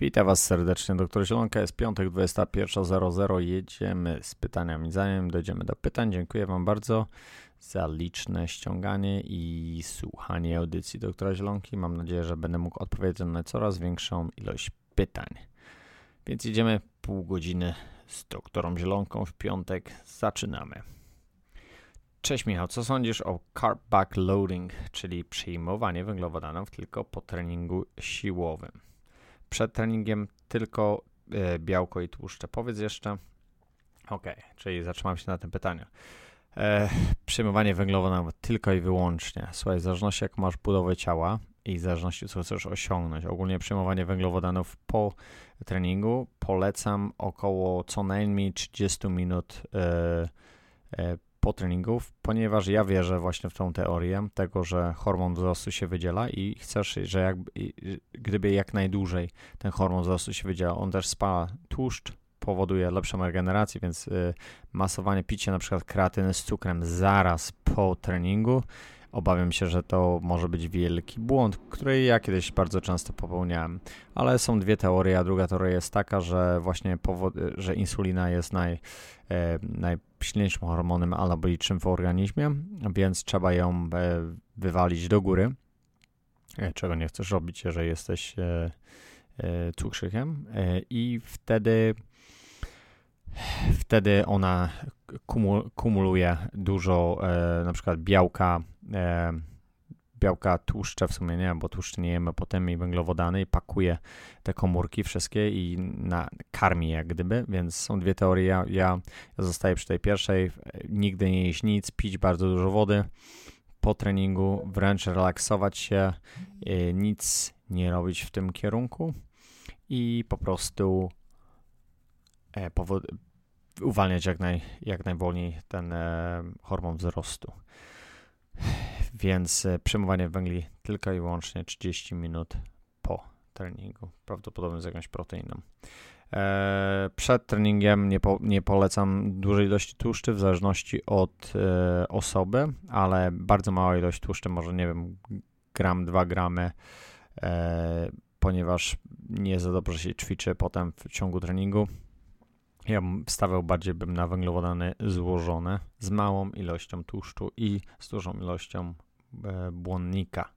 Witam Was serdecznie, doktor Zielonka. Jest piątek 21.00. Jedziemy z pytaniami. Zanim dojdziemy do pytań, dziękuję Wam bardzo za liczne ściąganie i słuchanie audycji doktora Zielonki. Mam nadzieję, że będę mógł odpowiedzieć na coraz większą ilość pytań. Więc idziemy pół godziny z doktorem Zielonką w piątek. Zaczynamy. Cześć Michał, co sądzisz o carb backloading, czyli przyjmowanie węglowodanów tylko po treningu siłowym? Przed treningiem tylko e, białko i tłuszcze. Powiedz jeszcze. Ok, czyli zatrzymam się na tym pytaniu. E, przyjmowanie tylko i wyłącznie. Słuchaj, w zależności jak masz budowę ciała i w zależności co chcesz osiągnąć. Ogólnie przyjmowanie węglowodanów po treningu polecam około co najmniej 30 minut e, e, po treningu, ponieważ ja wierzę właśnie w tą teorię tego, że hormon wzrostu się wydziela i chcesz, że jak, gdyby jak najdłużej ten hormon wzrostu się wydziela, on też spala tłuszcz, powoduje lepszą regenerację, więc y, masowanie, picie na przykład kreatyny z cukrem zaraz po treningu Obawiam się, że to może być wielki błąd, który ja kiedyś bardzo często popełniałem. Ale są dwie teorie, a druga teoria jest taka, że właśnie powod, że insulina jest naj, e, najsilniejszym hormonem anabolicznym w organizmie, więc trzeba ją e, wywalić do góry, e, czego nie chcesz robić, jeżeli jesteś e, e, cukrzykiem e, i wtedy wtedy ona kumuluje dużo e, na przykład białka, e, białka tłuszcze w sumie nie, bo tłuszcze nie jemy potem i węglowodany i pakuje te komórki wszystkie i na, karmi jak gdyby, więc są dwie teorie. Ja, ja zostaję przy tej pierwszej, nigdy nie jeść nic, pić bardzo dużo wody po treningu, wręcz relaksować się, e, nic nie robić w tym kierunku i po prostu e, uwalniać jak, naj, jak najwolniej ten e, hormon wzrostu. Więc e, przyjmowanie węgli tylko i wyłącznie 30 minut po treningu, prawdopodobnie z jakąś proteiną. Przed treningiem nie, po, nie, polecam dużej ilości tłuszczy w zależności od osoby, ale bardzo mała ilość tłuszczy, może nie wiem, gram, dwa gramy, ponieważ nie za dobrze się ćwiczy potem w ciągu treningu. Ja bym wstawiał bardziej bym na węglowodany złożone z małą ilością tłuszczu i z dużą ilością e, błonnika.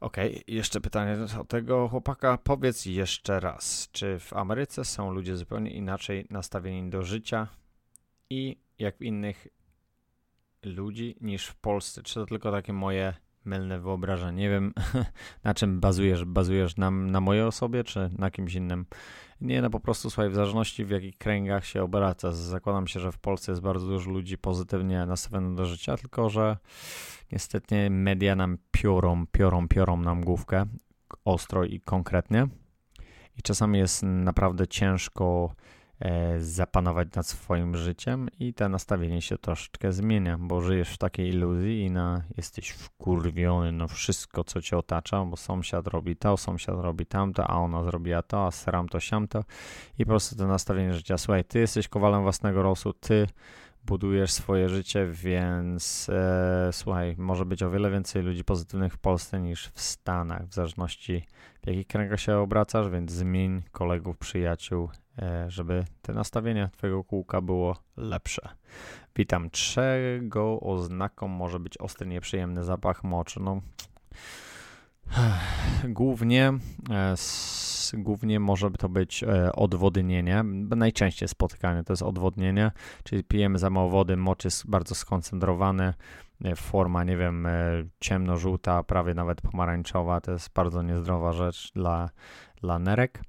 Ok, jeszcze pytanie do tego chłopaka. Powiedz jeszcze raz, czy w Ameryce są ludzie zupełnie inaczej nastawieni do życia i jak w innych ludzi niż w Polsce? Czy to tylko takie moje mylne wyobrażenie? Nie wiem, na czym bazujesz. Bazujesz na, na mojej osobie, czy na kimś innym? Nie, no po prostu słuchaj, w zależności w jakich kręgach się obraca. Zakładam się, że w Polsce jest bardzo dużo ludzi pozytywnie nastawionych do życia, tylko że niestety media nam piorą, piorą, piorą nam główkę ostro i konkretnie. I czasami jest naprawdę ciężko zapanować nad swoim życiem i to nastawienie się troszeczkę zmienia, bo żyjesz w takiej iluzji i na, jesteś wkurwiony no wszystko, co cię otacza, bo sąsiad robi to, sąsiad robi tamto, a ona zrobiła to, a seram to, siamto i po prostu to nastawienie życia, słuchaj, ty jesteś kowalem własnego losu, ty budujesz swoje życie, więc e, słuchaj, może być o wiele więcej ludzi pozytywnych w Polsce niż w Stanach, w zależności w jakich kręgach się obracasz, więc zmień kolegów, przyjaciół, e, żeby te nastawienie twojego kółka było lepsze. Witam. Czego oznaką może być ostry, nieprzyjemny zapach moczu? No, głównie e, głównie może to być e, odwodnienie. Najczęściej spotykane to jest odwodnienie, czyli pijemy za mało wody, mocz jest bardzo skoncentrowany, e, forma, nie wiem, e, ciemno-żółta, prawie nawet pomarańczowa, to jest bardzo niezdrowa rzecz dla, dla nerek.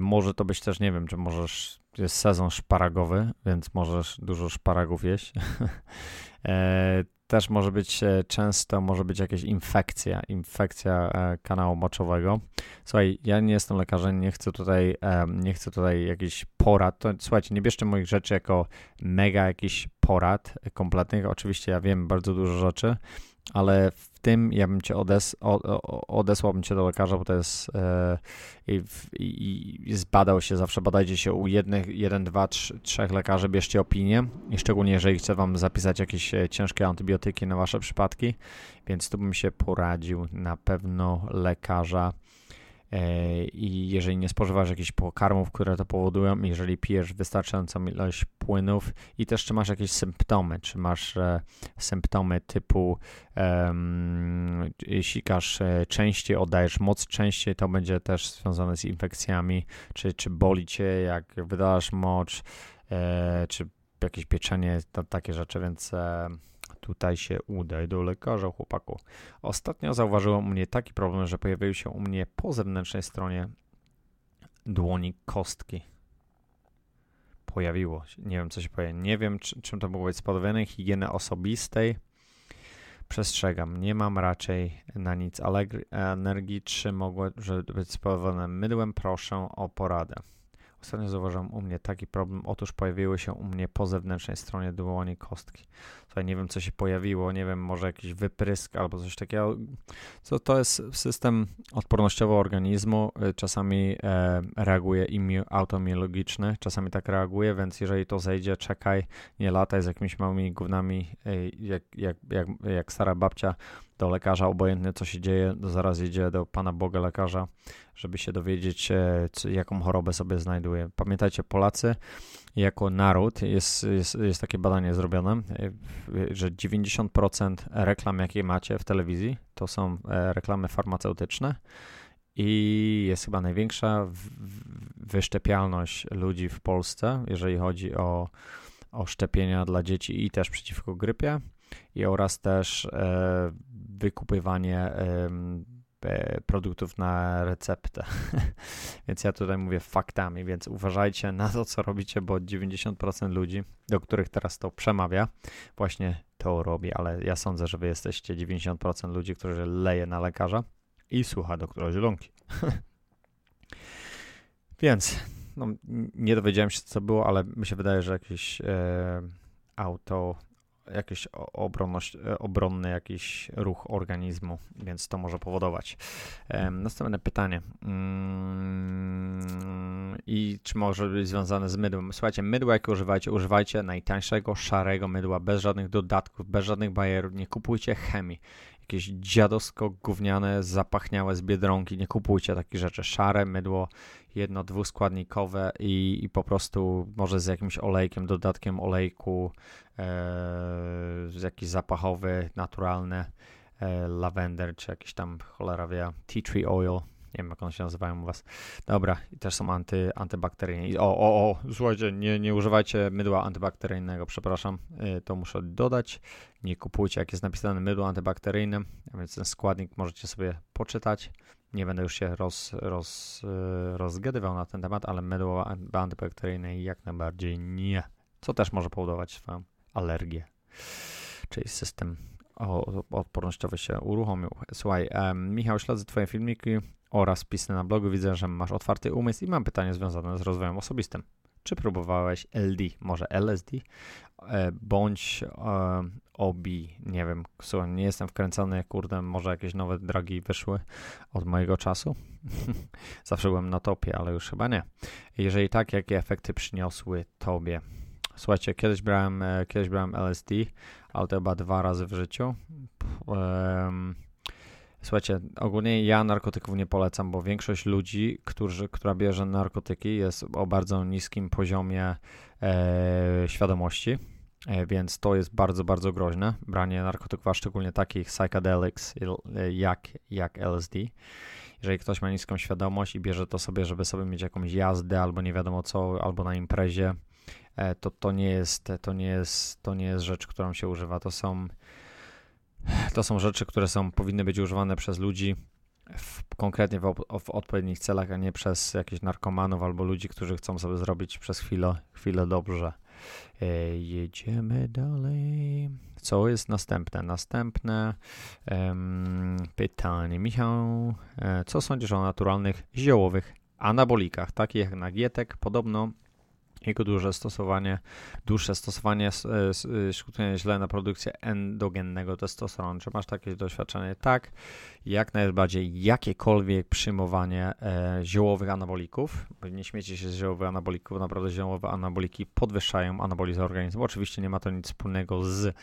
Może to być też, nie wiem, czy możesz, jest sezon szparagowy, więc możesz dużo szparagów jeść. też może być e, często, może być jakaś infekcja, infekcja e, kanału moczowego. Słuchaj, ja nie jestem lekarzem, nie chcę tutaj, nie chcę tutaj jakiś porad. To, słuchajcie, nie bierzcie moich rzeczy jako mega jakiś porad kompletnych. Oczywiście ja wiem bardzo dużo rzeczy, ale w tym ja bym cię odes, odesłałbym cię do lekarza, bo to jest e, i, i, zbadał się, zawsze badajcie się u jednych, jeden, dwa, trzy, trzech lekarzy, bierzcie opinię. I szczególnie jeżeli chce wam zapisać jakieś e, ciężkie antybiotyki na wasze przypadki, więc tu bym się poradził na pewno lekarza i jeżeli nie spożywasz jakichś pokarmów, które to powodują, jeżeli pijesz wystarczającą ilość płynów i też czy masz jakieś symptomy, czy masz e, symptomy typu um, sikasz e, częściej, oddajesz moc częściej, to będzie też związane z infekcjami, czy, czy boli cię, jak wydalasz mocz, e, czy jakieś pieczenie, takie rzeczy, więc e, tutaj się udaj do lekarza, chłopaku. Ostatnio zauważyłem u mnie taki problem, że pojawiły się u mnie po zewnętrznej stronie dłoni kostki. Pojawiło się. Nie wiem, co się pojawiło. Nie wiem, czy, czym to mogło być spowodowane. Higieny osobistej. Przestrzegam. Nie mam raczej na nic energii, czy mogło być spowodowane mydłem. Proszę o poradę. Ostatnio zauważyłem u mnie taki problem. Otóż pojawiły się u mnie po zewnętrznej stronie dłoni kostki. Tutaj nie wiem, co się pojawiło, nie wiem, może jakiś wyprysk albo coś takiego. Co to jest system odpornościowy organizmu. Y, czasami e, reaguje autoimiologiczny, czasami tak reaguje, więc jeżeli to zejdzie, czekaj, nie lataj z jakimiś małymi gównami, jak, jak, jak, jak stara babcia do lekarza, obojętnie co się dzieje, zaraz idzie do Pana Boga lekarza, żeby się dowiedzieć, e, jaką chorobę sobie znajduje. Pamiętajcie, Polacy jako naród, jest, jest, jest takie badanie zrobione, e, że 90% reklam, jakie macie w telewizji, to są e, reklamy farmaceutyczne i jest chyba największa wyszczepialność ludzi w Polsce, jeżeli chodzi o, o szczepienia dla dzieci i też przeciwko grypie i oraz też e, wykupywanie e, produktów na receptę. więc ja tutaj mówię faktami, więc uważajcie na to, co robicie, bo 90% ludzi, do których teraz to przemawia, właśnie to robi, ale ja sądzę, że wy jesteście 90% ludzi, którzy leje na lekarza i słucha doktora Zielonki. więc no, nie dowiedziałem się, co było, ale mi się wydaje, że jakieś e, auto jakiś obronność, e, obronny jakiś ruch organizmu, więc to może powodować. Następne pytanie. Mm, I czy może być związane z mydłem? Słuchajcie, mydło jakie używajcie, używajcie najtańszego, szarego mydła, bez żadnych dodatków, bez żadnych bajerów, nie kupujcie chemii. Jakieś dziadowsko gówniane, zapachniałe z Biedronki, nie kupujcie takich rzeczy. Szare mydło, jedno, dwuskładnikowe i, i po prostu może z jakimś olejkiem, dodatkiem olejku, e, jakiś zapachowy, naturalny, e, lavender, czy jakiś tam cholera wie, tea tree oil, nie wiem jak one się nazywają u was. Dobra, i też są anty, antybakteryjne. O, o, o, słuchajcie, nie, nie używajcie mydła antybakteryjnego, przepraszam, e, to muszę dodać. Nie kupujcie, jak jest napisane mydło antybakteryjne, więc ten składnik możecie sobie poczytać. Nie będę już się roz, roz, e, rozgadywał na ten temat, ale mydło antybakteryjne jak najbardziej nie. Co też może powodować swoją alergię, czyli system odpornościowy się uruchomił. Słuchaj, um, Michał, śledzę Twoje filmiki oraz pisy na blogu. Widzę, że masz otwarty umysł i mam pytanie związane z rozwojem osobistym. Czy próbowałeś LD, może LSD, e, bądź e, OB, nie wiem, słuchaj, nie jestem wkręcony, kurde, może jakieś nowe drogi wyszły od mojego czasu. Zawsze byłem na topie, ale już chyba nie. Jeżeli tak, jakie efekty przyniosły tobie? Słuchajcie, kiedyś brałem, e, kiedyś brałem LSD, ale to chyba dwa razy w życiu. Słuchajcie, ogólnie ja narkotyków nie polecam, bo większość ludzi, którzy, która bierze narkotyki, jest o bardzo niskim poziomie e, świadomości, e, więc to jest bardzo, bardzo groźne. Branie narkotyków, a szczególnie takich psychedelics jak, jak LSD. Jeżeli ktoś ma niską świadomość i bierze to sobie, żeby sobie mieć jakąś jazdę albo nie wiadomo co, albo na imprezie, e, to to nie jest, to nie jest, to nie jest rzecz, którą się używa. To są to są rzeczy, które są, powinny być używane przez ludzi w, konkretnie w, w, odpowiednich celach, a nie przez jakichś narkomanów albo ludzi, którzy chcą sobie zrobić przez chwilę, chwilę dobrze. E, jedziemy dalej. Co jest następne? Następne pytanie. Michał, e, co sądzisz o naturalnych ziołowych anabolikach, takich jak nagietek? Podobno jego duże stosowanie, dłuższe stosowanie skutuje źle na produkcję endogennego testosteronu. Czy masz takie doświadczenie? Tak, jak najbardziej jakiekolwiek przyjmowanie e, ziołowych anabolików, nie śmiecie się z ziołowych anabolików, naprawdę ziołowe anaboliki podwyższają anabolizm organizmu. Oczywiście nie ma to nic wspólnego z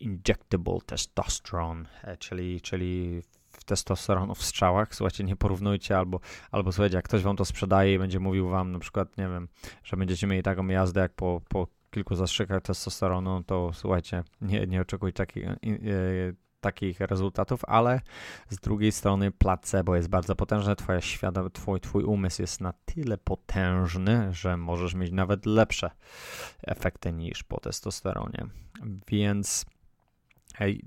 injectable testosterone, e, czyli, czyli testosteronu w strzałach. Słuchajcie, nie porównujcie, albo, albo słuchajcie, jak ktoś wam to sprzedaje i będzie mówił wam na przykład, nie wiem, że będziecie mieli taką jazdę jak po, po kilku zastrzykach testosteronu, to słuchajcie, nie, nie oczekuj takich, takich rezultatów, ale z drugiej strony placebo jest bardzo potężne, twoja świadom, twój, twój umysł jest na tyle potężny, że możesz mieć nawet lepsze efekty niż po testosteronie. Więc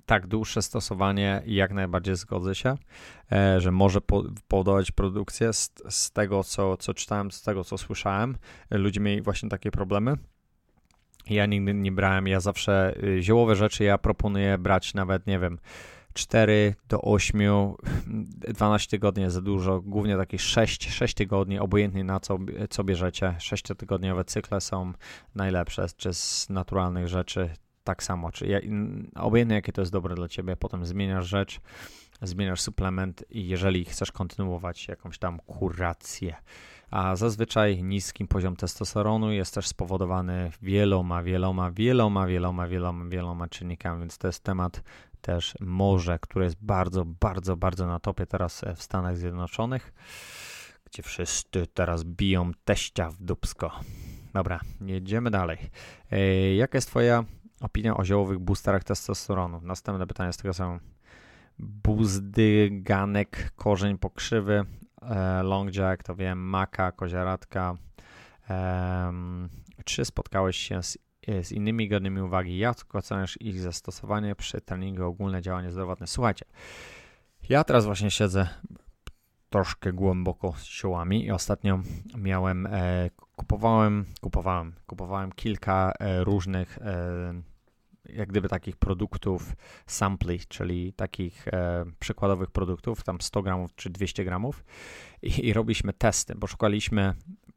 tak, dłuższe stosowanie jak najbardziej zgodzę się, e, że może powodować produkcję. Z, z tego, co, co czytałem, z tego, co słyszałem, ludzie mieli właśnie takie problemy. Ja nigdy nie brałem, ja zawsze y, ziołowe rzeczy ja proponuję brać nawet, nie wiem, 4 do 8, 12 tygodni za dużo, głównie takie 6, 6 tygodni, obojętnie na co, co bierzecie. 6-tygodniowe cykle są najlepsze, czy z naturalnych rzeczy tak samo, czy ja, obojętnie jakie to jest dobre dla ciebie, potem zmieniasz rzecz, zmieniasz suplement i jeżeli chcesz kontynuować jakąś tam kurację, a zazwyczaj niski poziom testosteronu jest też spowodowany wieloma, wieloma, wieloma, wieloma, wieloma, wieloma czynnikami, więc to jest temat też morze, które jest bardzo, bardzo, bardzo na topie teraz w Stanach Zjednoczonych, gdzie wszyscy teraz biją teścia w dubsko. Dobra, jedziemy dalej. E, jaka jest Twoja opinia o ziołowych boosterach testosteronu? Następne pytanie z tego są buzdyganek, korzeń pokrzywy, E, Longjack, to wiem, Maka, Koziaratka. Czy spotkałeś się z, z innymi godnymi uwagi? Jak oceniasz ich zastosowanie przy treningu ogólne działanie zdrowotne? Słuchajcie, ja teraz właśnie siedzę troszkę głęboko z siołami i ostatnio miałem, e, kupowałem, kupowałem, kupowałem kilka e, różnych e, jak gdyby takich produktów sampli, czyli takich e, przykładowych produktów, tam 100 gramów czy 200 gramów i, i robiliśmy testy, bo szukaliśmy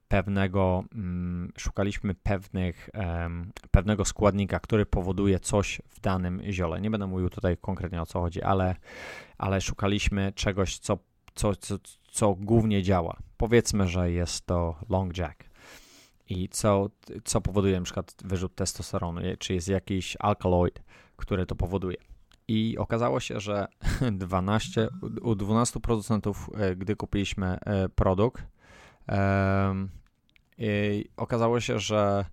pewnego, mm, szukaliśmy pewnych, pewnego składnika, który powoduje coś w danym ziole. Nie będę mówił tutaj konkretnie o co chodzi, ale, ale szukaliśmy czegoś, co, co, co, co głównie działa. Powiedzmy, że jest to long jack i co, co powoduje na przykład wyrzut testosteronu, czy jest jakiś alkaloid, który to powoduje. I okazało się, że 12, u 12 producentów, e, gdy kupiliśmy e, produkt, okazało się, że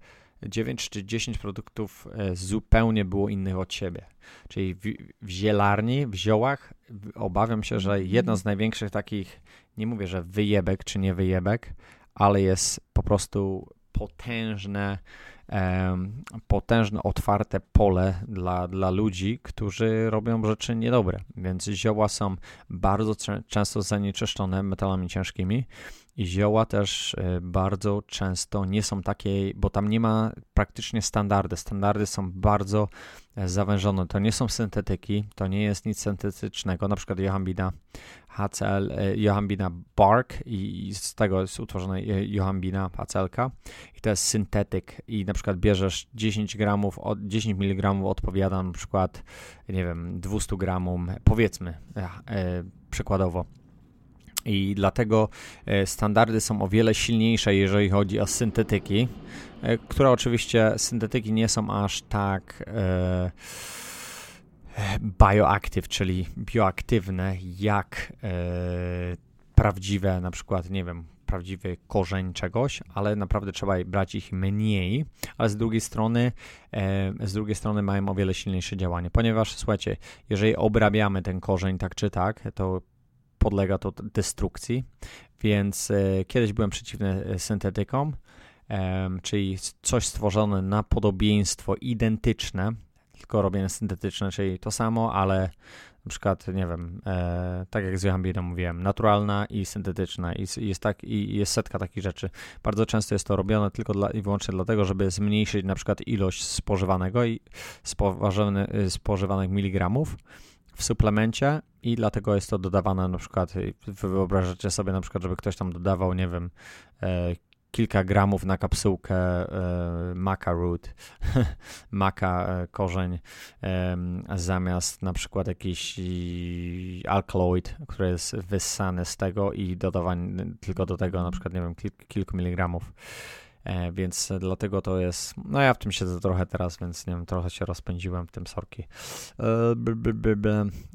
9 czy 10 produktów e, zupełnie było innych od siebie. Czyli w, w zielarni, w ziołach, obawiam się, że jedna z największych takich, nie mówię, że wyjebek czy nie wyjebek, ale jest po prostu potężne, potężne, otwarte pole dla, dla ludzi, którzy robią rzeczy niedobre. Więc zioła są bardzo często zanieczyszczone metalami ciężkimi zioła też e, bardzo często nie są takie, bo tam nie ma praktycznie standardy. Standardy są bardzo e, zawężone. To nie są syntetyki, to nie jest nic syntetycznego. Na przykład Johambina HCl, e, Johambina Bark i z tego jest utworzona Johambina HCl i to jest syntetyk i na przykład bierzesz 10 gramów, 10 mg odpowiada na przykład, nie wiem, 200 gramom, powiedzmy, przykładowo i dlatego e, standardy są o wiele silniejsze, jeżeli chodzi o syntetyki, e, które oczywiście syntetyki nie są aż tak e, bioactive, czyli bioaktywne, jak prawdziwe, na przykład, nie wiem, prawdziwy korzeń czegoś, ale naprawdę trzeba brać ich mniej, ale z drugiej strony, e, z drugiej strony mają o wiele silniejsze działanie, ponieważ słuchajcie, jeżeli obrabiamy ten korzeń tak czy tak, to podlega to destrukcji, więc e, kiedyś byłem przeciwny e, syntetykom, czyli coś stworzone na podobieństwo identyczne, tylko robione syntetyczne, czyli to samo, ale na przykład, nie wiem, e, tak jak z Johambiną mówiłem, naturalna i syntetyczna i jest, tak, i jest setka takich rzeczy. Bardzo często jest to robione tylko dla, i wyłącznie dlatego, żeby zmniejszyć na przykład ilość spożywanego i spożywanych miligramów, w suplemencie i dlatego jest to dodawane na przykład, wyobrażacie sobie na przykład, żeby ktoś tam dodawał, nie wiem, e, kilka gramów na kapsułkę e, maca root, maca e, korzeń, e, zamiast na przykład jakiś alkaloid, który jest wyssany z tego i dodawany tylko do tego na przykład, nie wiem, kilku miligramów więc dlatego to jest, no ja w tym siedzę trochę teraz, więc nie wiem, trochę się rozpędziłem w tym sorki. E,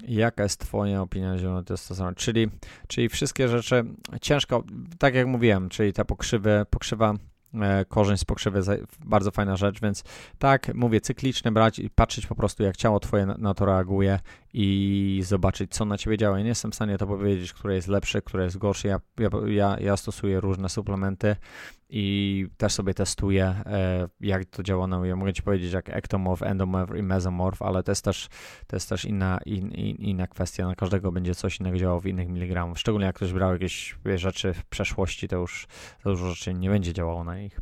Jaka jest twoja opinia na zielony testosteron? Czyli, czyli wszystkie rzeczy, ciężko, tak jak mówiłem, czyli te pokrzywy, pokrzywa E, korzeń z pokrzywy, bardzo fajna rzecz, więc tak, mówię, cykliczne brać i patrzeć po prostu, jak ciało twoje na to reaguje i zobaczyć, co na ciebie działa. Ja nie jestem w stanie to powiedzieć, które jest lepsze, które jest gorsze. Ja, ja, ja stosuję różne suplementy i też sobie testuję, e, jak to działa na mnie. Mogę ci powiedzieć, jak ektomorf, endomorf i mesomorf, ale to jest też, to jest też inna, in, in, inna kwestia. Na każdego będzie coś innego działało w innych miligramach. Szczególnie jak ktoś brał jakieś rzeczy w przeszłości, to już za dużo rzeczy nie będzie działało na nich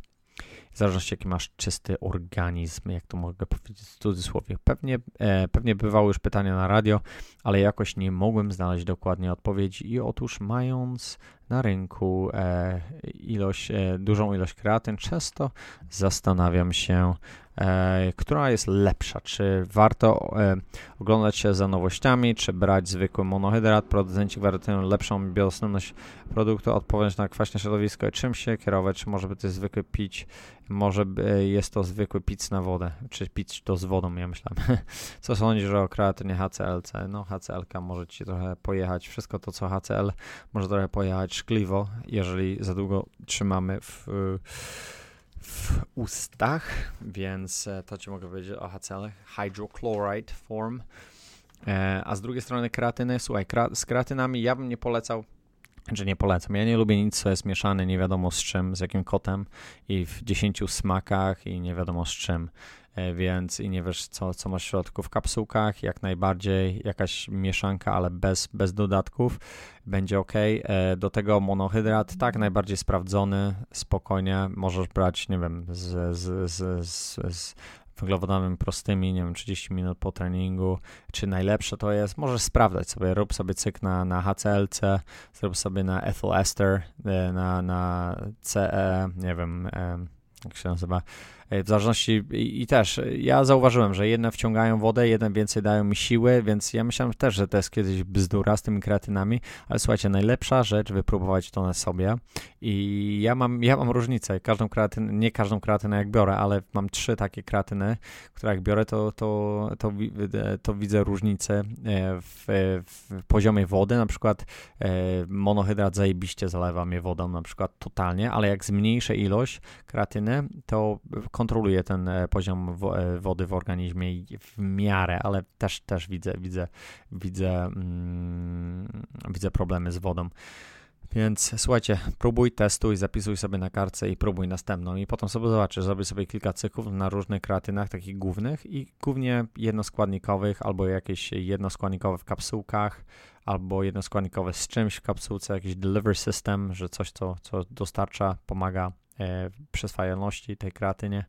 w zależności jaki masz czysty organizm, jak to mogę powiedzieć w cudzysłowie. Pewnie, e, pewnie bywały już pytania na radio, ale jakoś nie mogłem znaleźć dokładnie odpowiedzi i otóż mając na rynku e, ilość, e, dużą ilość kreatyn, często zastanawiam się, e, która jest lepsza. Czy warto oglądać się za nowościami, czy brać zwykły monohydrat? Producenci gwarantują lepszą biodostępność produktu, odpowiedź na kwaśne środowisko czym się kierować? Czy może by to jest zwykły pić może jest to zwykły pic na wodę, czy pic to z wodą, ja myślałem. Co sądzisz o kreatynie HCLC? No HCLK może ci trochę pojechać, wszystko to co HCL może trochę pojechać szkliwo, jeżeli za długo trzymamy w, w ustach, więc e, to ci mogę powiedzieć o HCL, hydrochloride form. E, a z drugiej strony kreatyny, słuchaj, z kreatynami ja bym nie polecał że nie polecam. Ja nie lubię nic, co jest mieszane nie wiadomo z czym, z jakim kotem i w 10 smakach i nie wiadomo z czym. E, więc i nie wiesz, co, co masz w środku w kapsułkach, jak najbardziej jakaś mieszanka, ale bez, bez dodatków będzie ok. E, do tego monohydrat, tak, najbardziej sprawdzony, spokojnie, możesz brać, nie wiem, z, z, z, z, z węglowodanami prostymi, nie wiem, 30 minut po treningu, czy najlepsze to jest, możesz sprawdzać sobie, rób sobie cykl na, na HCLC, zrób sobie na ethyl ester, e, na, na CE, nie wiem, jak się nazywa, E, w zależności i, też ja zauważyłem, że jedne wciągają wodę, jedne więcej dają mi siły, więc ja myślałem też, że to jest kiedyś bzdura z tymi kreatynami, ale słuchajcie, najlepsza rzecz wypróbować to na sobie. I ja mam, ja mam różnicę, każdą kreatynę, nie każdą kreatynę jak biorę, ale mam trzy takie kreatyny, które jak biorę, to, to, to, to widzę różnicę e, w, w poziomie wody, na przykład e, monohydrat zajebiście zalewa mnie wodą na przykład totalnie, ale jak zmniejszę ilość kreatyny, to kontroluje ten e, poziom e, wody w organizmie w miarę, ale też, też widzę, widzę, widzę, mm, widzę problemy z wodą. Więc słuchajcie, próbuj, testuj, zapisuj sobie na kartce i próbuj następną. I potem sobie zobaczysz, zrobię sobie kilka cyklów na różnych kreatynach, takich głównych i głównie jednoskładnikowych albo jakieś jednoskładnikowe w kapsułkach, albo jednoskładnikowe z czymś w kapsułce, jakiś delivery system, że coś, co, co dostarcza, pomaga przyswajalności tej kreatynie,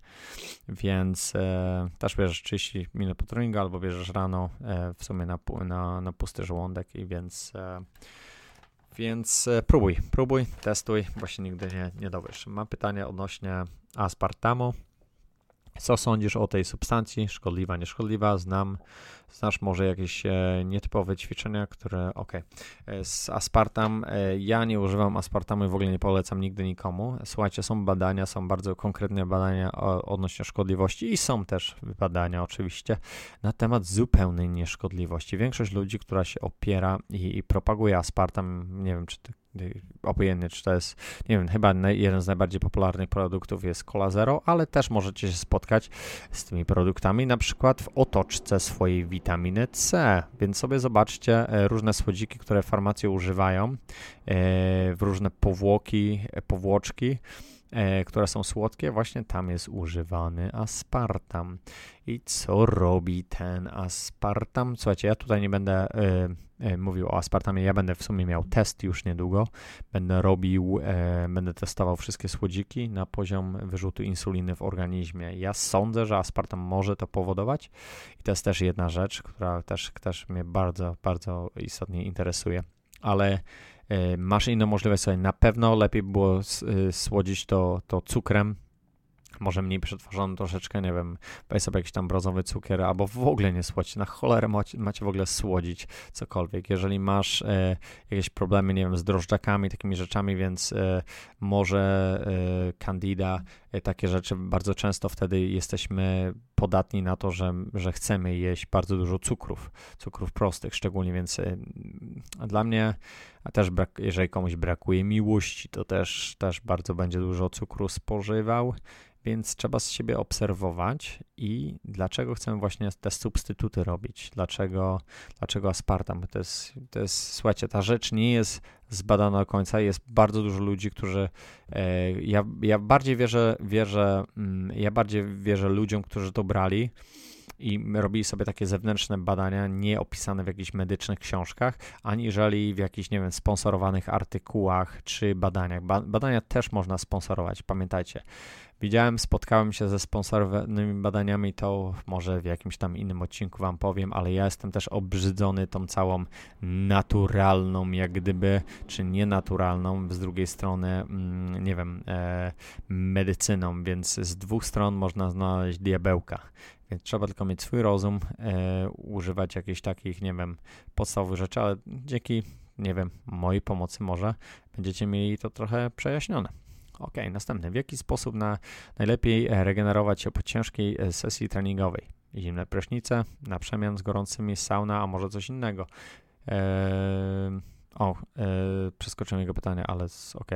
więc e, też bierzesz 30 minut po treningu albo bierzesz rano e, w sumie na, na, na pusty żołądek i więc więc próbuj, próbuj, testuj, bo się nigdy nie, nie dowiesz. Mam pytanie odnośnie aspartamu. Co sądzisz o tej substancji? Szkodliwa, nieszkodliwa? Znam, znasz może jakieś e, nietypowe ćwiczenia, które, ok, e, z aspartam, e, ja nie używam aspartamu i w ogóle nie polecam nigdy nikomu. Słuchajcie, są badania, są bardzo konkretne badania o, odnośnie szkodliwości i są też badania oczywiście na temat zupełnej nieszkodliwości. Większość ludzi, która się opiera i, i propaguje aspartam, nie wiem, czy ty obojętnie, czy to jest, nie wiem, chyba jeden z najbardziej popularnych produktów jest Cola Zero, ale też możecie się spotkać z tymi produktami, na przykład w otoczce swojej witaminy C, więc sobie zobaczcie e, różne słodziki, które farmacje używają, e, w różne powłoki, e, powłoczki, które są słodkie, właśnie tam jest używany aspartam. I co robi ten aspartam? Słuchajcie, ja tutaj nie będę y, y, mówił o aspartamie, ja będę w sumie miał test już niedługo. Będę robił, y, będę testował wszystkie słodziki na poziom wyrzutu insuliny w organizmie. Ja sądzę, że aspartam może to powodować i to jest też jedna rzecz, która też, też mnie bardzo, bardzo istotnie interesuje. Ale masz inną możliwość sobie, na pewno lepiej było słodzić to, to cukrem, może mniej przetworzony troszeczkę, nie wiem, weź sobie jakiś tam brązowy cukier, albo w ogóle nie słodź, na cholerę macie, macie w ogóle słodzić cokolwiek. Jeżeli masz e, jakieś problemy, nie wiem, z drożdżakami, takimi rzeczami, więc e, może e, candida, e, takie rzeczy, bardzo często wtedy jesteśmy podatni na to, że, że chcemy jeść bardzo dużo cukrów, cukrów prostych szczególnie, więc e, dla mnie a też brak, jeżeli komuś brakuje miłości, to też, też bardzo będzie dużo cukru spożywał, więc trzeba z siebie obserwować i dlaczego chcemy właśnie te substytuty robić, dlaczego, dlaczego aspartam. To jest, to jest, słuchajcie, ta rzecz nie jest zbadana do końca, jest bardzo dużo ludzi, którzy, e, ja, ja bardziej wierzę, wierzę, mm, ja bardziej wierzę ludziom, którzy to brali, i robili sobie takie zewnętrzne badania, nie opisane w jakichś medycznych książkach, aniżeli w jakichś, nie wiem, sponsorowanych artykułach czy badaniach. Ba badania też można sponsorować, pamiętajcie. Widziałem, spotkałem się ze sponsorowanymi badaniami, to może w jakimś tam innym odcinku Wam powiem, ale ja jestem też obrzydzony tą całą naturalną, jak gdyby, czy nienaturalną, z drugiej strony, mm, nie wiem, e, medycyną, więc z dwóch stron można znaleźć diabełka. Więc trzeba tylko mieć swój rozum, e, używać jakichś takich, nie wiem, podstawowych rzeczy, ale dzięki, nie wiem, mojej pomocy może będziecie mieli to trochę przejaśnione. Ok, następny. W jaki sposób na, najlepiej regenerować się po ciężkiej e, sesji treningowej? Zimne prysznice, na przemian z gorącymi sauna, a może coś innego. Eee, o, e, przeskoczyłem jego pytanie, ale ok.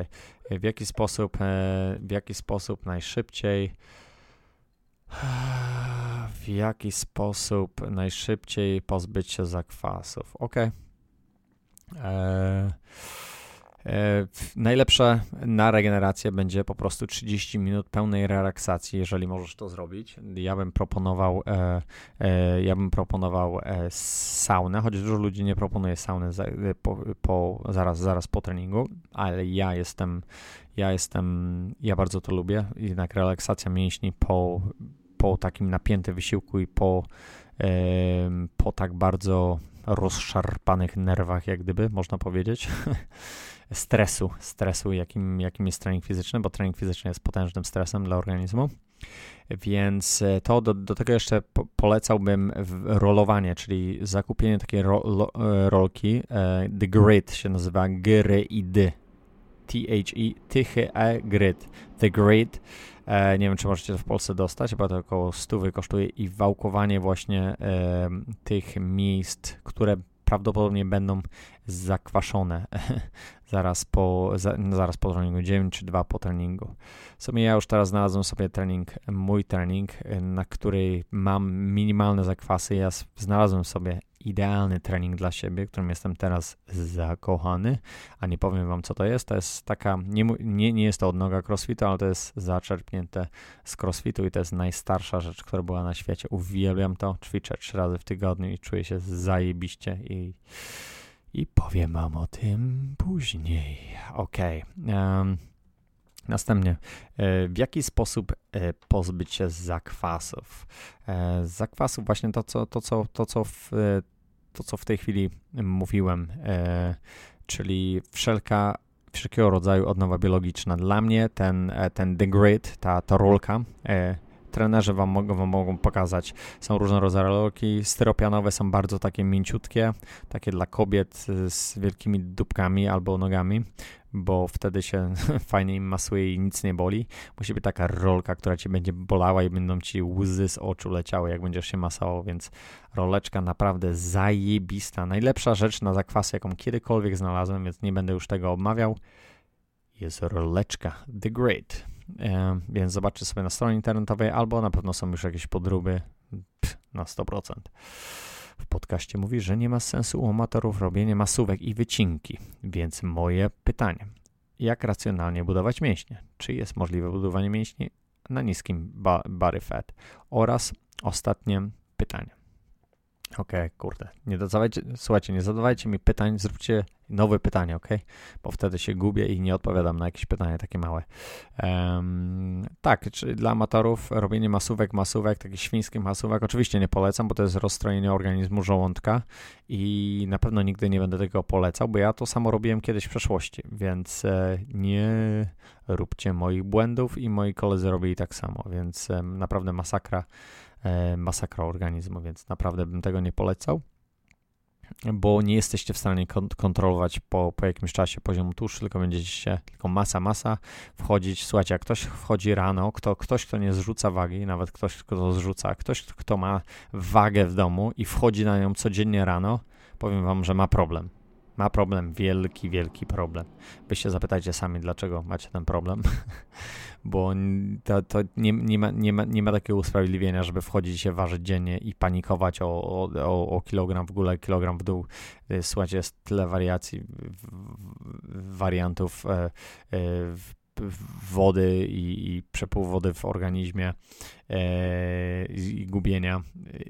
W jaki sposób, e, w jaki sposób najszybciej w jaki sposób najszybciej pozbyć się zakwasów? Ok. E, e, najlepsze na regenerację będzie po prostu 30 minut pełnej relaksacji, jeżeli możesz to zrobić. Ja bym proponował, e, e, ja bym proponował e, saunę, choć dużo ludzi nie proponuje sauny za, po, po, zaraz, zaraz po treningu, ale ja jestem, ja jestem, ja bardzo to lubię. Jednak relaksacja mięśni po po takim napiętym wysiłku i po, po tak bardzo rozszarpanych nerwach, jak gdyby, można powiedzieć, stresu, stresu, jakim, jakim jest trening fizyczny, bo trening fizyczny jest potężnym stresem dla organizmu. Więc e, to do, do tego jeszcze po, polecałbym rolowanie, czyli zakupienie takiej ro, lo, e, rolki. E, The Grid się nazywa G-R-I-D. T-H-E, T-H-E, Grid. The Grid. E, nie wiem, czy możecie to w Polsce dostać, bo to około 100 kosztuje i wałkowanie właśnie e, tych miejsc, które prawdopodobnie będą zakwaszone zaraz po, za, zaraz po treningu, 9 czy 2 po treningu. W sumie ja już teraz znalazłem sobie trening, mój trening, na który mam minimalne zakwasy. Ja znalazłem sobie idealny trening dla siebie, którym jestem teraz zakochany, a nie powiem wam co to jest. To jest taka, nie, nie, nie jest to odnoga crossfitu, ale to jest zaczerpnięte z crossfitu i to jest najstarsza rzecz, która była na świecie. Uwielbiam to, ćwiczę trzy razy w tygodniu i czuję się zajebiście i, i powiem wam o tym później. Okej. Okay. Um, Następnie, e, w jaki sposób e, pozbyć się zakwasów? E, zakwasów, właśnie to, co, to, co, to, co, w, to, co w tej chwili mówiłem, czyli wszelka, wszelkiego rodzaju odnowa biologiczna. Dla mnie ten, ten degrade, ta, ta rolka, trenerzy wam mogą, wam mogą pokazać. Są różne rodzaje rolki. Styropianowe są bardzo takie mięciutkie, takie dla kobiet z wielkimi dupkami albo nogami bo wtedy się fajnie im masuje i nic nie boli. Musi być taka rolka, która ci będzie bolała i będą ci łzy z oczu leciały, jak będziesz się masował, więc roleczka naprawdę zajebista. Najlepsza rzecz na zakwasy, jaką kiedykolwiek znalazłem, więc nie będę już tego omawiał, jest roleczka The Great. E, więc zobaczcie sobie na stronie internetowej, albo na pewno są już jakieś podróby pff, na 100% w podcaście mówi, że nie ma sensu u amatorów robienie masówek i wycinki. Więc moje pytanie: jak racjonalnie budować mięśnie? Czy jest możliwe budowanie mięśni na niskim ba body fat? Oraz ostatnie pytanie. Okej, okay, kurde. Nie zadawajcie, słuchajcie, nie zadawajcie mi pytań, zróbcie nowe pytanie, ok? Bo wtedy się gubię i nie odpowiadam na jakieś pytania takie małe. Um, tak, czyli dla amatorów robienie masówek, masówek, takich świńskich masówek, oczywiście nie polecam, bo to jest rozstrojenie organizmu żołądka i na pewno nigdy nie będę tego polecał, bo ja to samo robiłem kiedyś w przeszłości, więc e, nie róbcie moich błędów i moi koledzy robili tak samo, więc naprawdę masakra, masakra organizmu, więc naprawdę bym tego nie polecał bo nie jesteście w stanie kont kontrolować po, po jakimś czasie poziomu tłuszczu, tylko będziecie się, tylko masa, masa wchodzić. Słuchajcie, jak ktoś wchodzi rano, kto, ktoś, kto nie zrzuca wagi, nawet ktoś, kto to zrzuca, ktoś, kto ma wagę w domu i wchodzi na nią codziennie rano, powiem wam, że ma problem ma problem, wielki, wielki problem. Wy się zapytajcie sami, dlaczego macie ten problem, bo to, to nie, nie, ma, nie, ma, nie ma takiego usprawiedliwienia, żeby wchodzić się ważyć dziennie i panikować o, o, o kilogram w górę, kilogram w dół. Słuchajcie, jest tyle wariacji, wariantów e, e, wody i, i przepływ wody w organizmie e, i gubienia,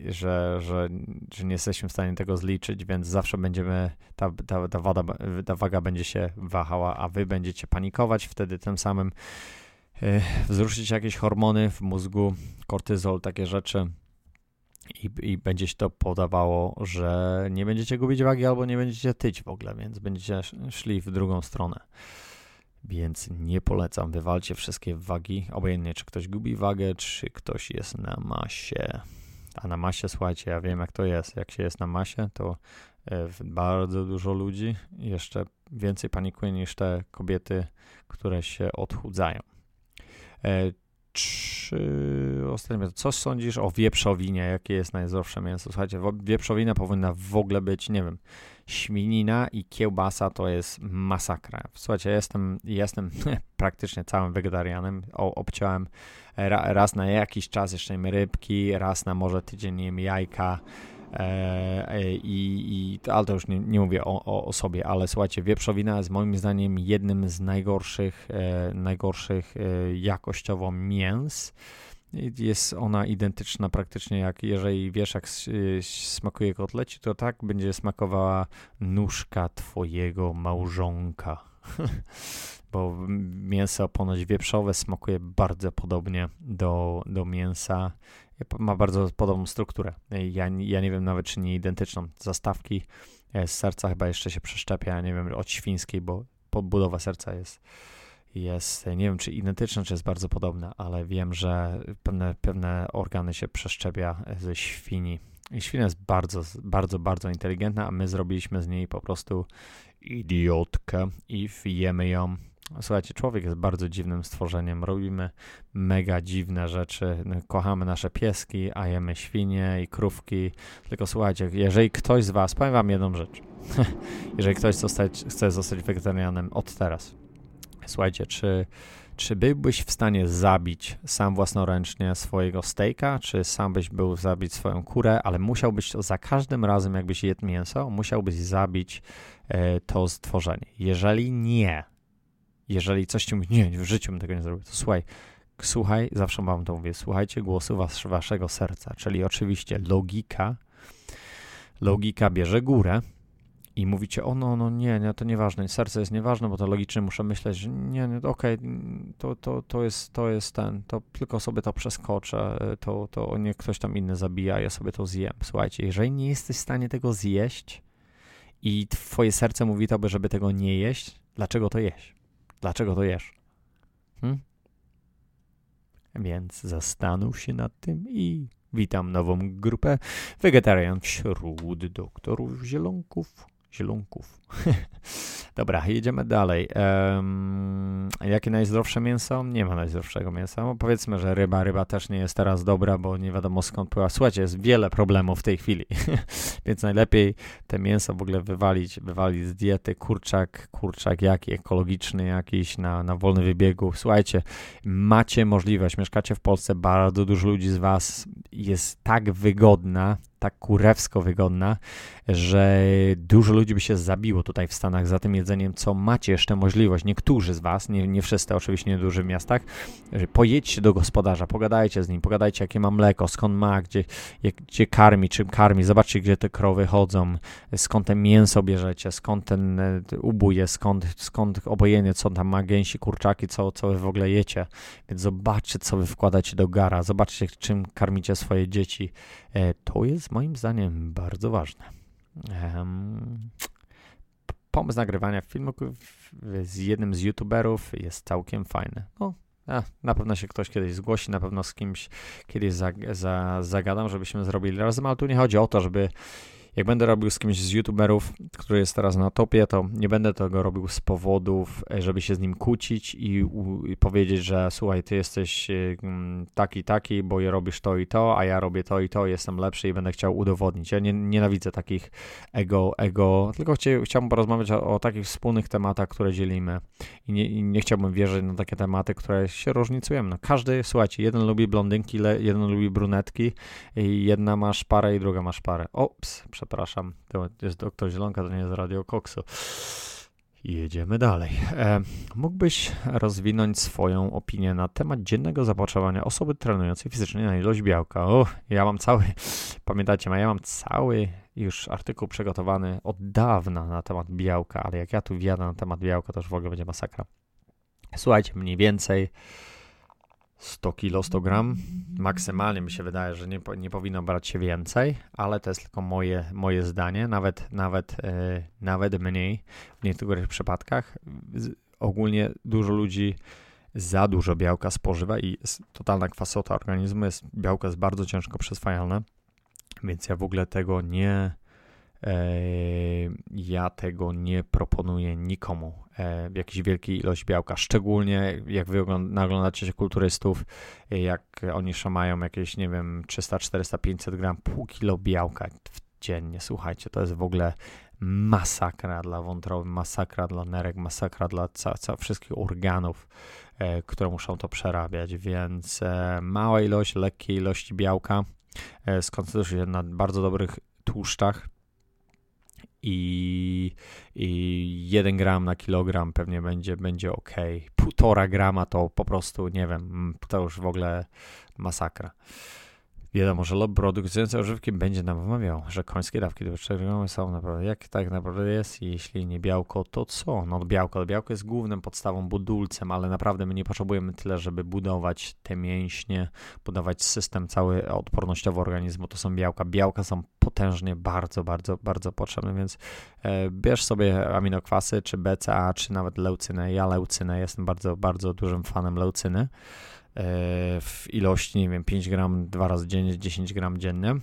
że, że, że nie jesteśmy w stanie tego zliczyć, więc zawsze będziemy, ta, ta, ta, wada, ta waga będzie się wahała, a wy będziecie panikować, wtedy tym samym e, wzruszyć jakieś hormony w mózgu, kortyzol, takie rzeczy. I, I będzie się to podawało, że nie będziecie gubić wagi albo nie będziecie tyć w ogóle, więc będziecie szli w drugą stronę. Więc nie polecam, wywalcie wszystkie wagi, obojętnie czy ktoś gubi wagę, czy ktoś jest na masie. A na masie, słuchajcie, ja wiem jak to jest. Jak się jest na masie, to e, bardzo dużo ludzi jeszcze więcej panikuje niż te kobiety, które się odchudzają. E, czy ostatnio, co sądzisz o wieprzowinie? Jakie jest najzdrowsze mięso? Słuchajcie, wieprzowina powinna w ogóle być, nie wiem, śminina i kiełbasa to jest masakra. Słuchajcie, jestem, jestem praktycznie całym wegetarianem. O, obciąłem raz na jakiś czas jeszcze jem rybki, raz na może tydzień jem jajka. E, i, i, ale to już nie, nie mówię o, o, o, sobie, ale słuchajcie, wieprzowina jest moim zdaniem jednym z najgorszych, e, najgorszych e, jakościowo mięs. Jest ona identyczna praktycznie jak, jeżeli wiesz jak smakuje kotleci, to tak będzie smakowała nóżka twojego małżonka. Bo mięso ponoć wieprzowe smakuje bardzo podobnie do, do mięsa. Ma bardzo podobną strukturę. Ja, ja nie wiem nawet, czy nie identyczną. Zastawki e, z serca chyba jeszcze się przeszczepia, nie wiem, od świńskiej, bo podbudowa serca jest jest, nie wiem czy identyczna, czy jest bardzo podobna, ale wiem, że pewne, pewne organy się przeszczepia ze świni. I świnia jest bardzo, bardzo, bardzo inteligentna, a my zrobiliśmy z niej po prostu idiotkę i jemy ją. Słuchajcie, człowiek jest bardzo dziwnym stworzeniem. Robimy mega dziwne rzeczy. No, kochamy nasze pieski, a jemy świnie i krówki. Tylko słuchajcie, jeżeli ktoś z Was, powiem Wam jedną rzecz. jeżeli ktoś zostać, chce zostać wegetarianem od teraz, Słuchajcie, czy, czy byłbyś w stanie zabić sam własnoręcznie swojego steaka, czy sam byś był zabić swoją kurę, ale musiałbyś to za każdym razem, jakbyś jadł mięso, musiałbyś zabić e, to stworzenie. Jeżeli nie, jeżeli coś ci mówi, nie, w życiu bym tego nie zrobił, to słuchaj, słuchaj, zawsze wam to mówię, słuchajcie głosu was, waszego serca, czyli oczywiście logika, logika bierze górę, i mówicie, o no, no nie, nie, to nieważne, serce jest nieważne, bo to logicznie muszę myśleć, że nie, nie okej, okay, to, to, to, jest, to jest ten, to tylko sobie to przeskoczę, to, to nie ktoś tam inny zabija, ja sobie to zjem. Słuchajcie, jeżeli nie jesteś w stanie tego zjeść i twoje serce mówi tobie, żeby tego nie jeść, dlaczego to jeść? Dlaczego to jesz? Hmm? Więc zastanów się nad tym i witam nową grupę Wegetarian wśród doktorów zielonków zielonków. Dobra, jedziemy dalej. Um, jakie najzdrowsze mięso? Nie ma najzdrowszego mięsa. No, powiedzmy, że ryba, ryba też nie jest teraz dobra, bo nie wiadomo skąd pływa. Słuchajcie, jest wiele problemów w tej chwili, więc najlepiej te mięso w ogóle wywalić, wywalić z diety. Kurczak, kurczak jaki, ekologiczny jakiś, na, na wolny wybiegu. Słuchajcie, macie możliwość, mieszkacie w Polsce, bardzo dużo ludzi z was jest tak wygodna, tak kurewsko wygodna, że dużo ludzi by się zabiło tutaj w Stanach za tym jedzeniem, co macie jeszcze możliwość, niektórzy z Was, nie, nie wszyscy oczywiście w dużych miastach, pojedźcie do gospodarza, pogadajcie z nim, pogadajcie jakie ma mleko, skąd ma, gdzie, jak, gdzie karmi, czym karmi, zobaczcie gdzie te krowy chodzą, skąd te mięso bierzecie, skąd ten e, ubój jest, skąd, skąd obojętnie co tam ma, gęsi, kurczaki, co, co wy w ogóle jecie, więc zobaczcie co wy wkładacie do gara, zobaczcie czym karmicie swoje dzieci, e, to jest moim zdaniem bardzo ważne. Pomysł nagrywania filmu z jednym z youtuberów jest całkiem fajny. No, na pewno się ktoś kiedyś zgłosi, na pewno z kimś kiedyś za, za, zagadam, żebyśmy zrobili razem, ale tu nie chodzi o to, żeby jak będę robił z kimś z youtuberów, który jest teraz na topie, to nie będę tego robił z powodów, e, żeby się z nim kłócić i, u, i powiedzieć, że słuchaj, ty jesteś e, mm, taki, taki, bo ja robisz to i to, a ja robię to i to, jestem lepszy i będę chciał udowodnić. Ja nie, nienawidzę takich ego, ego, tylko chcia, chciałbym porozmawiać o, o, takich wspólnych tematach, które dzielimy I nie, i nie chciałbym wierzyć na takie tematy, które się różnicują. No, każdy, słuchajcie, jeden lubi blondynki, jeden lubi brunetki, i jedna ma szparę i druga ma szparę. Ops, przepraszam, to jest doktor Zielonka, to nie jest Radio Koksu. Jedziemy dalej. E, mógłbyś rozwinąć swoją opinię na temat dziennego zapotrzebowania osoby trenującej fizycznie na ilość białka. O, ja mam cały, pamiętacie, ja mam cały już artykuł przygotowany od dawna na temat białka, ale jak ja tu wjadę na temat białka, to już w ogóle będzie masakra. Słuchajcie, mniej więcej 100 kg, 100 gram. Maksymalnie mi się wydaje, że nie, nie powinno brać się więcej, ale to jest tylko moje, moje zdanie, nawet, nawet, yy, nawet mniej w niektórych przypadkach. Ogólnie dużo ludzi za dużo białka spożywa i totalna kwasota organizmu, jest, białko jest bardzo ciężko przyswajalne, więc ja w ogóle tego nie, ja tego nie proponuję nikomu. W jakiejś wielkiej ilości białka, szczególnie jak wy oglądacie się kulturystów, jak oni szamają jakieś, nie wiem, 300, 400, 500 gram, pół kilo białka dziennie. Słuchajcie, to jest w ogóle masakra dla wątroby, masakra dla nerek, masakra dla ca, ca wszystkich organów, e, które muszą to przerabiać, więc e, mała ilość, lekkie ilości białka, e, skoncentruj się na bardzo dobrych tłuszczach, i, i 1 gram na kilogram pewnie będzie, będzie ok. Półtora grama to po prostu, nie wiem, to już w ogóle masakra. Wiadomo, że lobby produkujący ożywki będzie nam wmawiał, że końskie dawki do są naprawdę, jak tak naprawdę jest, jeśli nie białko, to co? No białko, białko jest głównym podstawą, budulcem, ale naprawdę my nie potrzebujemy tyle, żeby budować te mięśnie, budować system cały odpornościowy organizmu, to są białka. Białka są potężnie bardzo, bardzo, bardzo potrzebne, więc e, bierz sobie aminokwasy, czy BCA, czy nawet leucynę. Ja leucynę, jestem bardzo, bardzo dużym fanem leucyny. E, w ilości, nie wiem, 5 gram dwa razy dziennie, 10 gram dziennie.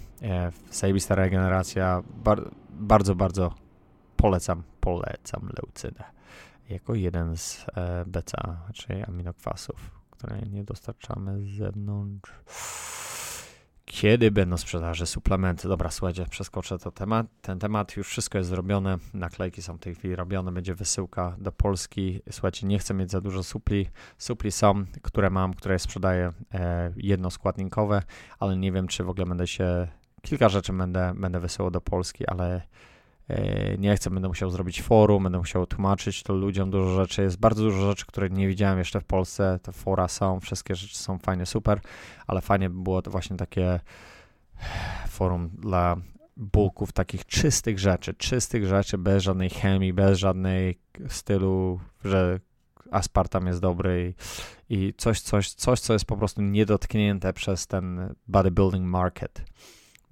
Zajebista regeneracja, bar bardzo, bardzo polecam, polecam leucynę jako jeden z e, BCA, czyli aminokwasów, które nie dostarczamy z zewnątrz. Kiedy będą sprzedaży suplementy? Dobra, słuchajcie, przeskoczę to temat. Ten temat już wszystko jest zrobione. Naklejki są w tej chwili robione, będzie wysyłka do Polski. Słuchajcie, nie chcę mieć za dużo supli. Supli są, które mam, które sprzedaję e, jednoskładnikowe, ale nie wiem, czy w ogóle będę się. Kilka rzeczy będę, będę wysyłał do Polski, ale nie chcę, będę musiał zrobić forum, będę musiał tłumaczyć to ludziom dużo rzeczy. Jest bardzo dużo rzeczy, które nie widziałem jeszcze w Polsce. Te fora są, wszystkie rzeczy są fajne, super, ale fajnie by było to właśnie takie forum dla bulków takich czystych rzeczy, czystych rzeczy, bez żadnej chemii, bez żadnej stylu, że aspartam jest dobry i, i coś, coś, coś, co jest po prostu niedotknięte przez ten bodybuilding market.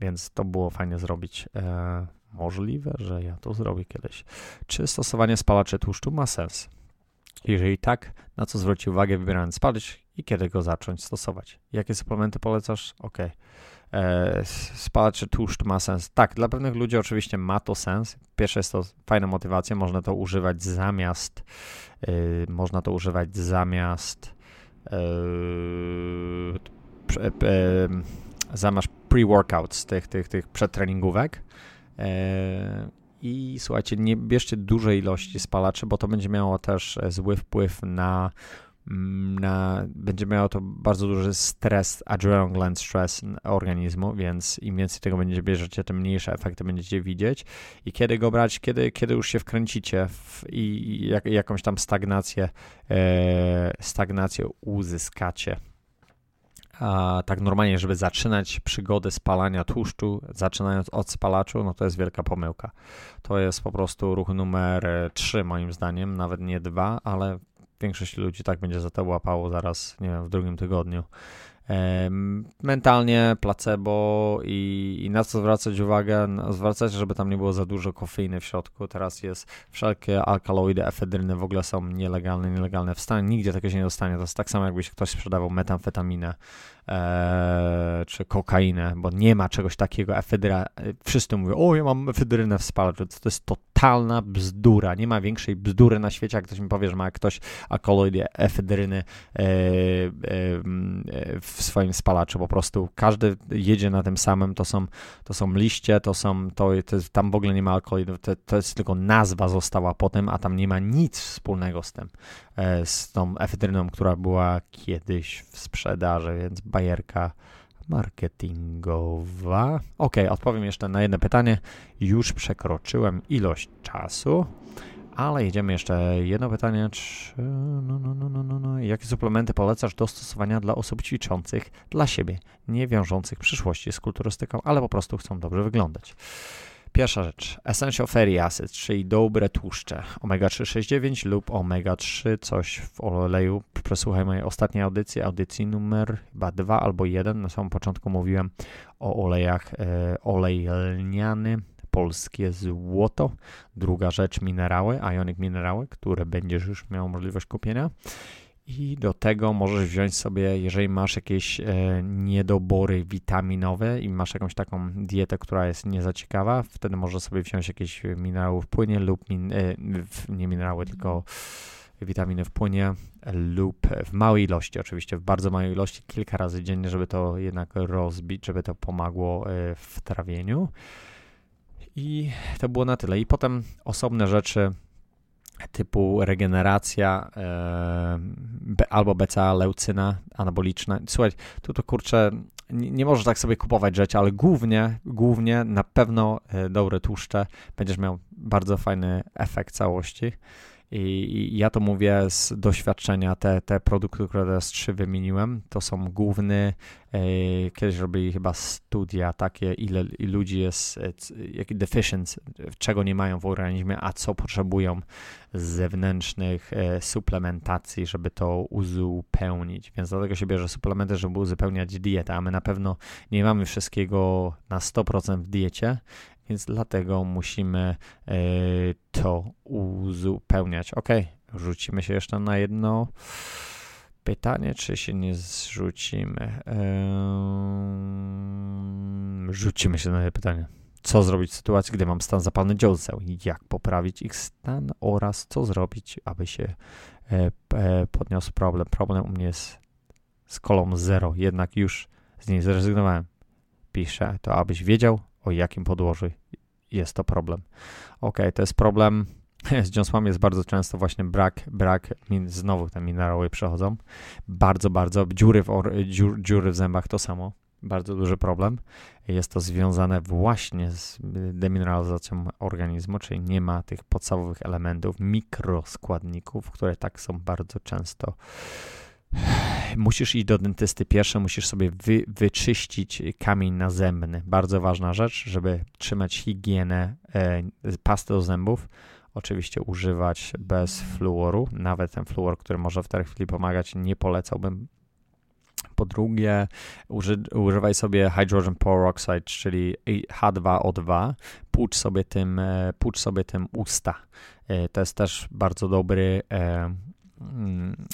Więc to było fajnie zrobić. E, Możliwe, że ja to zrobię kiedyś. Czy stosowanie spalaczy tłuszczu ma sens? Jeżeli tak, na co zwrócić uwagę wybierając spalacz i kiedy go zacząć stosować? Jakie suplementy polecasz? Ok. Spalaczy tłuszcz ma sens. Tak, dla pewnych ludzi oczywiście ma to sens. Pierwsze jest to fajna motywacja, można to używać zamiast, yy, można to używać zamiast yy, zamiast pre-workouts, tych, tych, tych przedtreningówek. E, I słuchajcie, nie bierzcie dużej ilości spalaczy, bo to będzie miało też e, zły wpływ na, mm, na będzie miało to bardzo duży stres, adrenaline gland stress organizmu, więc im więcej tego będziecie bierzecie, tym mniejsze efekty będziecie widzieć. I kiedy go brać? Kiedy, kiedy już się wkręcicie w, i jak, jakąś tam stagnację, e, stagnację uzyskacie a tak normalnie, żeby zaczynać przygodę spalania tłuszczu, zaczynając od spalaczu, no to jest wielka pomyłka. To jest po prostu ruch numer 3 moim zdaniem, nawet nie 2, ale większość ludzi tak będzie za to łapało zaraz, nie wiem, w drugim tygodniu. Mentalnie, placebo i, i, na co zwracać uwagę, zwracać, żeby tam nie było za dużo kofeiny w środku. Teraz jest wszelkie alkaloidy, efedryny w ogóle są nielegalne, nielegalne w stanie, nigdzie tego się nie dostanie. To jest tak samo, jakbyś ktoś sprzedawał metamfetaminę e, czy kokainę, bo nie ma czegoś takiego, efedra, wszyscy mówią, o ja mam efedrynę w spalaczu, to jest totalna bzdura, nie ma większej bzdury na świecie, jak ktoś mi powie, że ma ktoś alkaloidy, efedryny e, e, w swoim spalaczu, po prostu każdy jedzie na tym samym, to są, to są liście, to są, to, to tam w ogóle nie ma alkaloidów, to, to jest tylko nazwa została potem, a tam nie ma nic wspólnego z tym, e, z tą efedryną, która była kiedyś w sprzedaży, więc bajerka marketingowa. Ok, odpowiem jeszcze na jedno pytanie. Już przekroczyłem ilość czasu, ale jedziemy jeszcze jedno pytanie. Czy, no, no, no, no, no, no. Jakie suplementy polecasz do stosowania dla osób ćwiczących dla siebie, nie wiążących przyszłości z kulturystyką, ale po prostu chcą dobrze wyglądać? Pierwsza rzecz, Essential Fatty Acids, czyli dobre tłuszcze, omega-369 lub omega-3, coś w oleju. Przesłuchaj mojej ostatniej audycji, audycji numer chyba 2 albo 1. Na samym początku mówiłem o olejach, e, olej lniany, polskie złoto. Druga rzecz, minerały, ionic minerały, które będziesz już miał możliwość kupienia. I do tego możesz wziąć sobie, jeżeli masz jakieś e, niedobory witaminowe i masz jakąś taką dietę, która jest nie za ciekawa, wtedy możesz sobie wziąć jakieś minerały w płynie lub min, e, nie minerały, tylko witaminy w płynie lub w małej ilości, oczywiście w bardzo małej ilości, kilka razy dziennie, żeby to jednak rozbić, żeby to pomagło e, w trawieniu. I to było na tyle. I potem osobne rzeczy typu regeneracja e, albo BCA, leucyna anaboliczna. Słuchaj, tu to kurczę, nie, nie możesz tak sobie kupować rzeczy, ale głównie, głównie na pewno e, dobre tłuszcze, będziesz miał bardzo fajny efekt całości. I, I, ja to mówię z doświadczenia, te, te produkty, które teraz trzy wymieniłem, to są główny, e, kiedyś robili chyba studia takie, ile, ile ludzi jest, e, jaki deficiency, czego nie mają w organizmie, a co potrzebują z zewnętrznych e, suplementacji, żeby to uzupełnić. Więc dlatego się bierze suplementy, żeby uzupełniać dietę, a my na pewno nie mamy wszystkiego na 100% w diecie, więc dlatego musimy e, to uzupełniać. Ok, rzucimy się jeszcze na jedno pytanie, czy się nie zrzucimy? Rzucimy się na jedno pytanie. Co zrobić w sytuacji, gdy mam stan zapalny dziołceł? Jak poprawić ich stan oraz co zrobić, aby się e, e, podniósł problem? Problem u mnie jest z kolą 0, jednak już z niej zrezygnowałem. Piszę to, abyś wiedział, o jakim podłożu jest to problem. Ok, to jest problem z dziąsłami jest bardzo często właśnie brak, brak, znowu te minerały przechodzą. Bardzo, bardzo, dziury w, or, dziur, dziury w zębach to samo, bardzo duży problem. Jest to związane właśnie z demineralizacją organizmu, czyli nie ma tych podstawowych elementów, mikroskładników, które tak są bardzo często musisz iść do dentysty pierwsze, musisz sobie wy, wyczyścić kamień nazębny. Bardzo ważna rzecz, żeby trzymać higienę e, pasty do zębów. Oczywiście używać bez fluoru. Nawet ten fluor, który może w tej chwili pomagać, nie polecałbym. Po drugie, uży, używaj sobie hydrogen peroxide, czyli H2O2. Płucz sobie tym, e, płucz sobie tym usta. E, to jest też bardzo dobry e,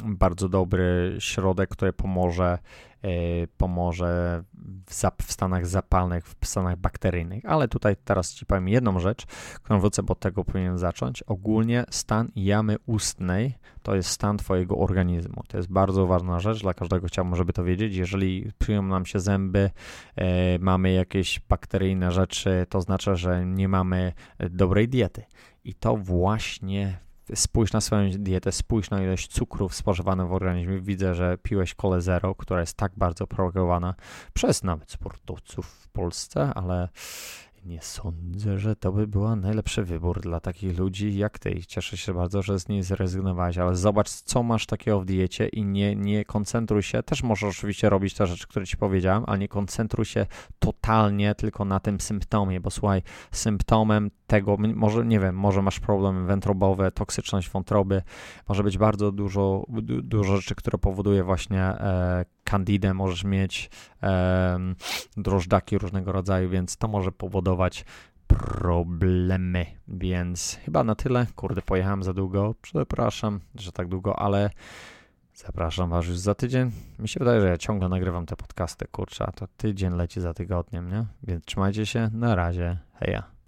bardzo dobry środek, który pomoże, e, pomoże w, zap, w stanach zapalnych, w stanach bakteryjnych. Ale tutaj teraz Ci powiem jedną rzecz, którą wrócę, bo tego powinien zacząć. Ogólnie stan jamy ustnej to jest stan Twojego organizmu. To jest bardzo ważna rzecz, dla każdego chciałbym, żeby to wiedzieć. Jeżeli przyjmą nam się zęby, e, mamy jakieś bakteryjne rzeczy, to znaczy, że nie mamy dobrej diety. I to właśnie spójrz na swoją dietę, spójrz na ilość cukrów spożywanych w organizmie. Widzę, że piłeś kole zero, która jest tak bardzo propagowana przez nawet sportowców w Polsce, ale nie sądzę, że to by był najlepszy wybór dla takich ludzi jak ty. Cieszę się bardzo, że z niej zrezygnowałeś, ale zobacz, co masz takiego w diecie i nie, nie koncentruj się. Też możesz oczywiście robić te rzeczy, które ci powiedziałem, ale nie koncentruj się totalnie tylko na tym symptomie, bo słuchaj, symptomem tego, może nie wiem, może masz problemy wątrobowe, toksyczność wątroby, może być bardzo dużo, dużo rzeczy, które powoduje właśnie e, candidę możesz mieć, um, drożdżaki różnego rodzaju, więc to może powodować problemy. Więc chyba na tyle. Kurde, pojechałem za długo. Przepraszam, że tak długo, ale zapraszam Was już za tydzień. Mi się wydaje, że ja ciągle nagrywam te podcasty, kurczę, a to tydzień leci za tygodniem, nie? Więc trzymajcie się. Na razie. Heja.